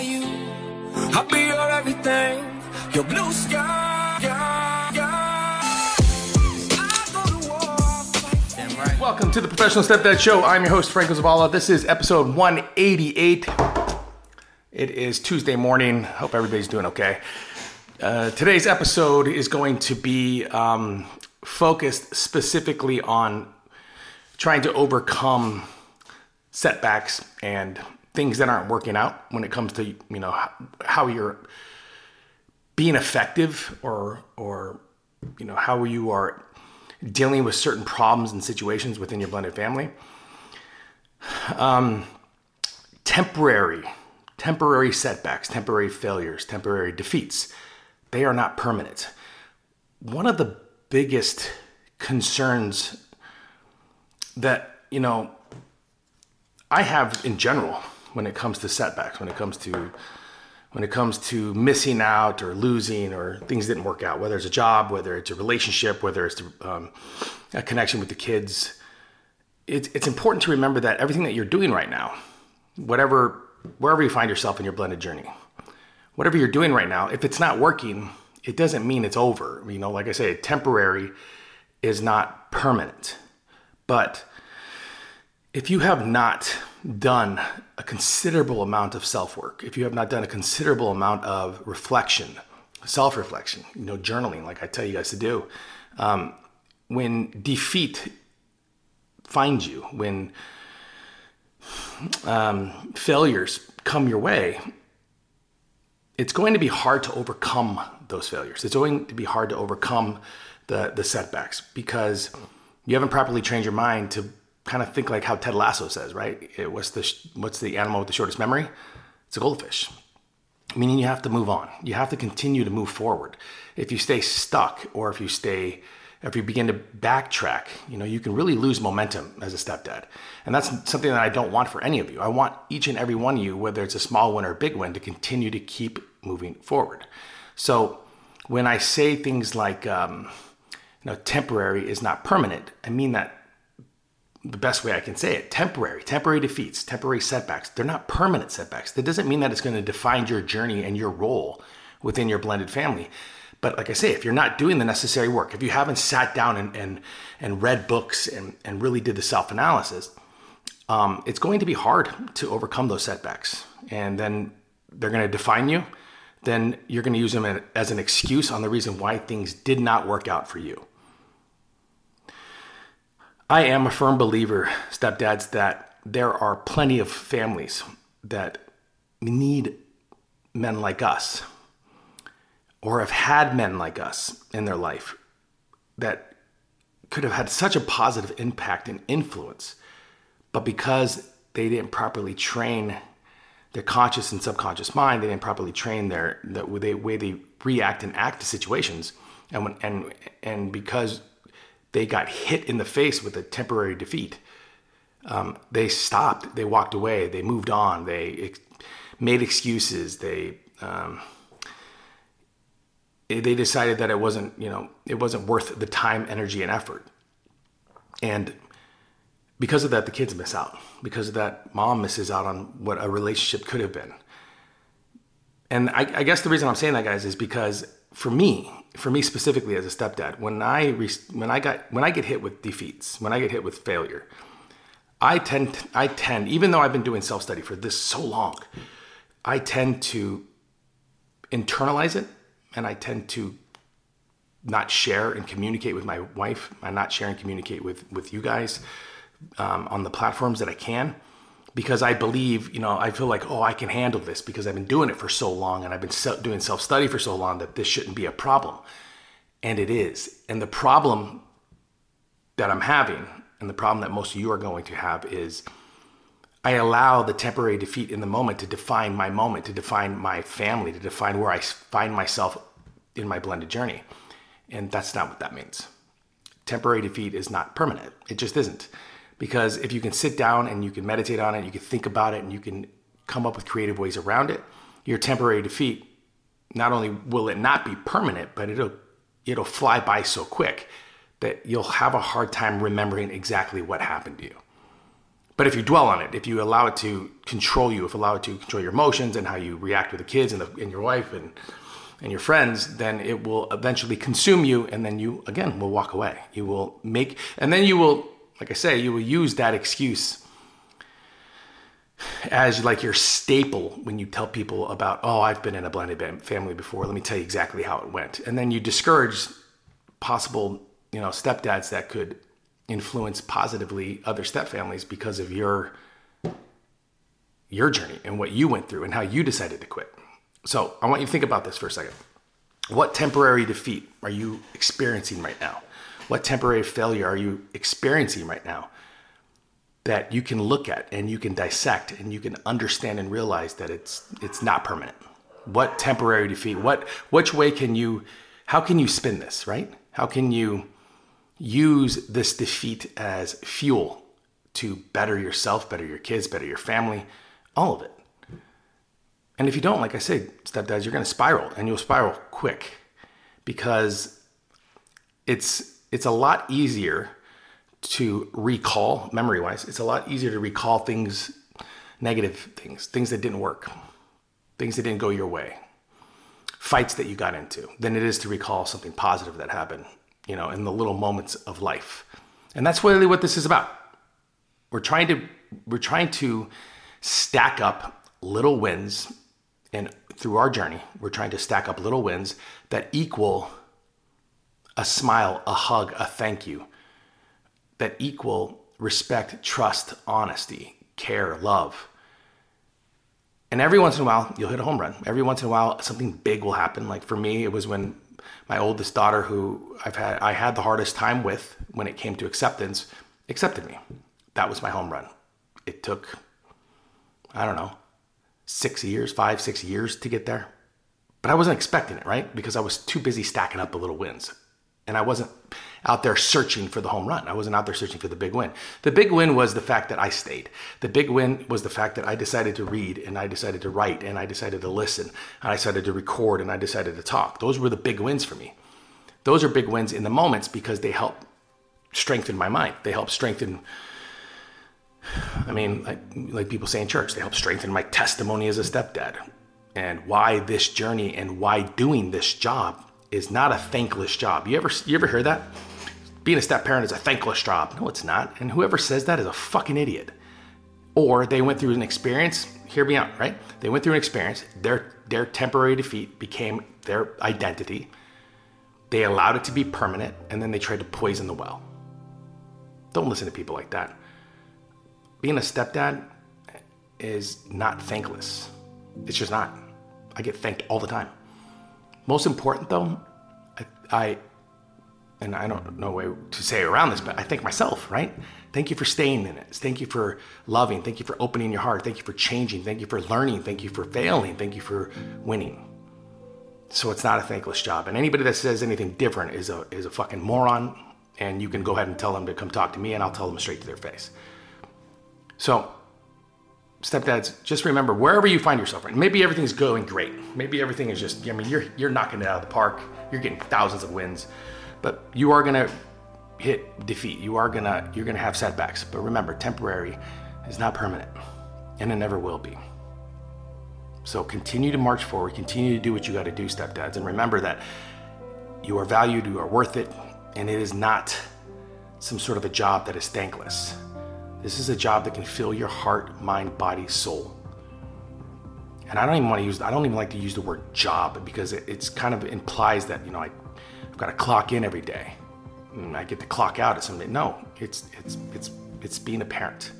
by you. I'll be your everything, your blue sky. Welcome to the Professional Stepdad Show. I'm your host, Franco Zavala. This is episode 188. It is Tuesday morning. Hope everybody's doing okay. Uh, today's episode is going to be um, focused specifically on trying to overcome setbacks and things that aren't working out when it comes to you know how, you're being effective or or you know how you are dealing with certain problems and situations within your blended family. Um, temporary temporary setbacks temporary failures temporary defeats they are not permanent. One of the biggest concerns that you know I have in general when it comes to setbacks, when it comes to when it comes to missing out or losing or things didn't work out, whether it's a job, whether it's a relationship, whether it's um, a connection with the kids. It's, it's important to remember that everything that you're doing right now, whatever wherever you find yourself in your blended journey, whatever you're doing right now, if it's not working, it doesn't mean it's over. You know, like I say, temporary is not permanent. But if you have not done a considerable amount of self work, if you have not done a considerable amount of reflection, self reflection, you know, journaling, like I tell you guys to do, um, when defeat finds you, when um, failures come your way, it's going to be hard to overcome those failures. It's going to be hard to overcome the, the setbacks because you haven't properly trained your mind to kind of think like how Ted Lasso says, right? It, what's the what's the animal with the shortest memory? It's a goldfish. Meaning you have to move on. You have to continue to move forward. If you stay stuck or if you stay if you begin to backtrack, you know, you can really lose momentum as a stepdad. And that's something that I don't want for any of you. I want each and every one of you, whether it's a small win or a big win, to continue to keep moving forward. So when I say things like, um, you know, temporary is not permanent, I mean that the best way I can say it temporary, temporary defeats, temporary setbacks. They're not permanent setbacks. That doesn't mean that it's going to define your journey and your role within your blended family. But like I say, if you're not doing the necessary work, if you haven't sat down and, and, and read books and, and really did the self analysis, um, it's going to be hard to overcome those setbacks. And then they're going to define you. Then you're going to use them as an excuse on the reason why things did not work out for you. I am a firm believer, stepdads, that there are plenty of families that need men like us or have had men like us in their life that could have had such a positive impact and influence, but because they didn't properly train their conscious and subconscious mind, they didn't properly train their the way they react and act to situations, and when, and and because they got hit in the face with a temporary defeat. Um, they stopped, they walked away, they moved on, they ex- made excuses, they um, they decided that it wasn't you know it wasn't worth the time, energy, and effort, and because of that, the kids miss out. Because of that, mom misses out on what a relationship could have been. And I, I guess the reason I'm saying that, guys, is because for me, for me specifically as a stepdad, when I when I got when I get hit with defeats, when I get hit with failure, I tend I tend even though I've been doing self study for this so long, I tend to internalize it, and I tend to not share and communicate with my wife. I not share and communicate with with you guys um, on the platforms that I can because I believe, you know, I feel like, oh, I can handle this because I've been doing it for so long and I've been doing self study for so long that this shouldn't be a problem. And it is. And the problem that I'm having, and the problem that most of you are going to have, is I allow the temporary defeat in the moment to define my moment, to define my family, to define where I find myself in my blended journey. And that's not what that means. Temporary defeat is not permanent, it just isn't because if you can sit down and you can meditate on it, you can think about it, and you can come up with creative ways around it, your temporary defeat not only will it not be permanent, but it'll it'll fly by so quick that you'll have a hard time remembering exactly what happened to you. But if you dwell on it, if you allow it to control you, if allow it to control your emotions and how you react with the kids and, the, and your wife and and your friends, then it will eventually consume you, and then you again will walk away. You will make, and then you will, like I say, you will use that excuse as like your staple when you tell people about, oh, I've been in a blended family before. Let me tell you exactly how it went, and then you discourage possible, you know, stepdads that could influence positively other stepfamilies because of your your journey and what you went through and how you decided to quit. So I want you to think about this for a second. What temporary defeat are you experiencing right now? What temporary failure are you experiencing right now that you can look at and you can dissect and you can understand and realize that it's it's not permanent? What temporary defeat? What which way can you how can you spin this, right? How can you use this defeat as fuel to better yourself, better your kids, better your family, all of it? And if you don't, like I said, stepdads, you're going to spiral and you'll spiral quick because it's it's a lot easier to recall memory wise. It's a lot easier to recall things, negative things, things that didn't work, things that didn't go your way, fights that you got into, than it is to recall something positive that happened, you know, in the little moments of life. And that's really what this is about. We're trying to we're trying to stack up little wins and through our journey, we're trying to stack up little wins that equal a smile, a hug, a thank you, that equal respect, trust, honesty, care, love. And every once in a while, you'll hit a home run. Every once in a while, something big will happen. Like for me, it was when my oldest daughter, who I've had, I had the hardest time with when it came to acceptance, accepted me. That was my home run. It took, I don't know, six years, five, six years to get there. But I wasn't expecting it, right? Because I was too busy stacking up the little wins. And I wasn't out there searching for the home run. I wasn't out there searching for the big win. The big win was the fact that I stayed. The big win was the fact that I decided to read and I decided to write and I decided to listen and I decided to record and I decided to talk. Those were the big wins for me. Those are big wins in the moments because they help strengthen my mind. They help strengthen I mean, like, like people say in church, they help strengthen my testimony as a stepdad and why this journey and why doing this job is not a thankless job. You ever you ever hear that? Being a step parent is a thankless job. No, it's not. And whoever says that is a fucking idiot. Or they went through an experience. Hear me out, right? They went through an experience. Their their temporary defeat became their identity. They allowed it to be permanent, and then they tried to poison the well. Don't listen to people like that being a stepdad is not thankless. It's just not. I get thanked all the time. Most important though, I, I and I don't know way to say around this, but I thank myself, right? Thank you for staying in it. Thank you for loving. Thank you for opening your heart. Thank you for changing. Thank you for learning. Thank you for failing. Thank you for winning. So it's not a thankless job. And anybody that says anything different is a is a fucking moron. And you can go ahead and tell them to come talk to me, and I'll tell them straight to their face. So, stepdads, just remember wherever you find yourself, right? Maybe everything's going great. Maybe everything is just, I mean, you're you're knocking it out of the park. You're getting thousands of wins, but you are gonna hit defeat. You are gonna you're gonna have setbacks. But remember, temporary is not permanent, and it never will be. So continue to march forward. Continue to do what you got to do, stepdads, and remember that you are valued. You are worth it, and it is not some sort of a job that is thankless. This is a job that can fill your heart, mind, body, soul. And I don't even want to use, I don't even like to use the word job because it it's kind of implies that, you know, I, I've got to clock in every day and I get to clock out at some day. No, it's, it's, it's, it's being a parent,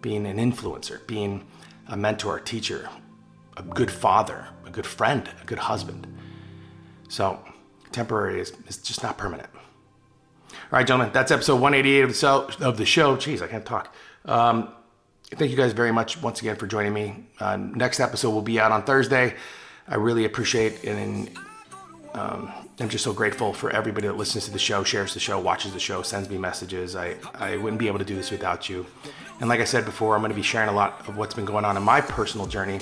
being an influencer, being a mentor, a teacher, a good father, a good friend, a good husband. So temporary is, is just not permanent. All right, gentlemen, that's episode 188 of the show. Jeez, I can't talk. Um, thank you guys very much once again for joining me. Uh, next episode will be out on Thursday. I really appreciate and um, I'm just so grateful for everybody that listens to the show, shares the show, watches the show, sends me messages. I, I wouldn't be able to do this without you. And like I said before, I'm going to be sharing a lot of what's been going on in my personal journey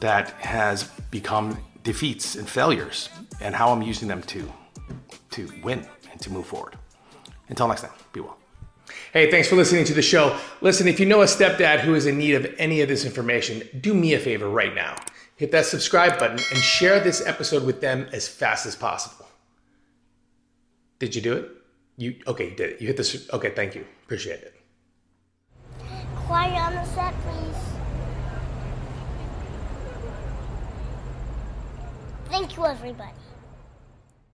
that has become defeats and failures and how I'm using them to to win and to move forward. Until next time, be well. Hey, thanks for listening to the show. Listen, if you know a stepdad who is in need of any of this information, do me a favor right now. Hit that subscribe button and share this episode with them as fast as possible. Did you do it? You okay? You did it. You hit this. Okay, thank you. Appreciate it. Quiet on the set, please. Thank you, everybody.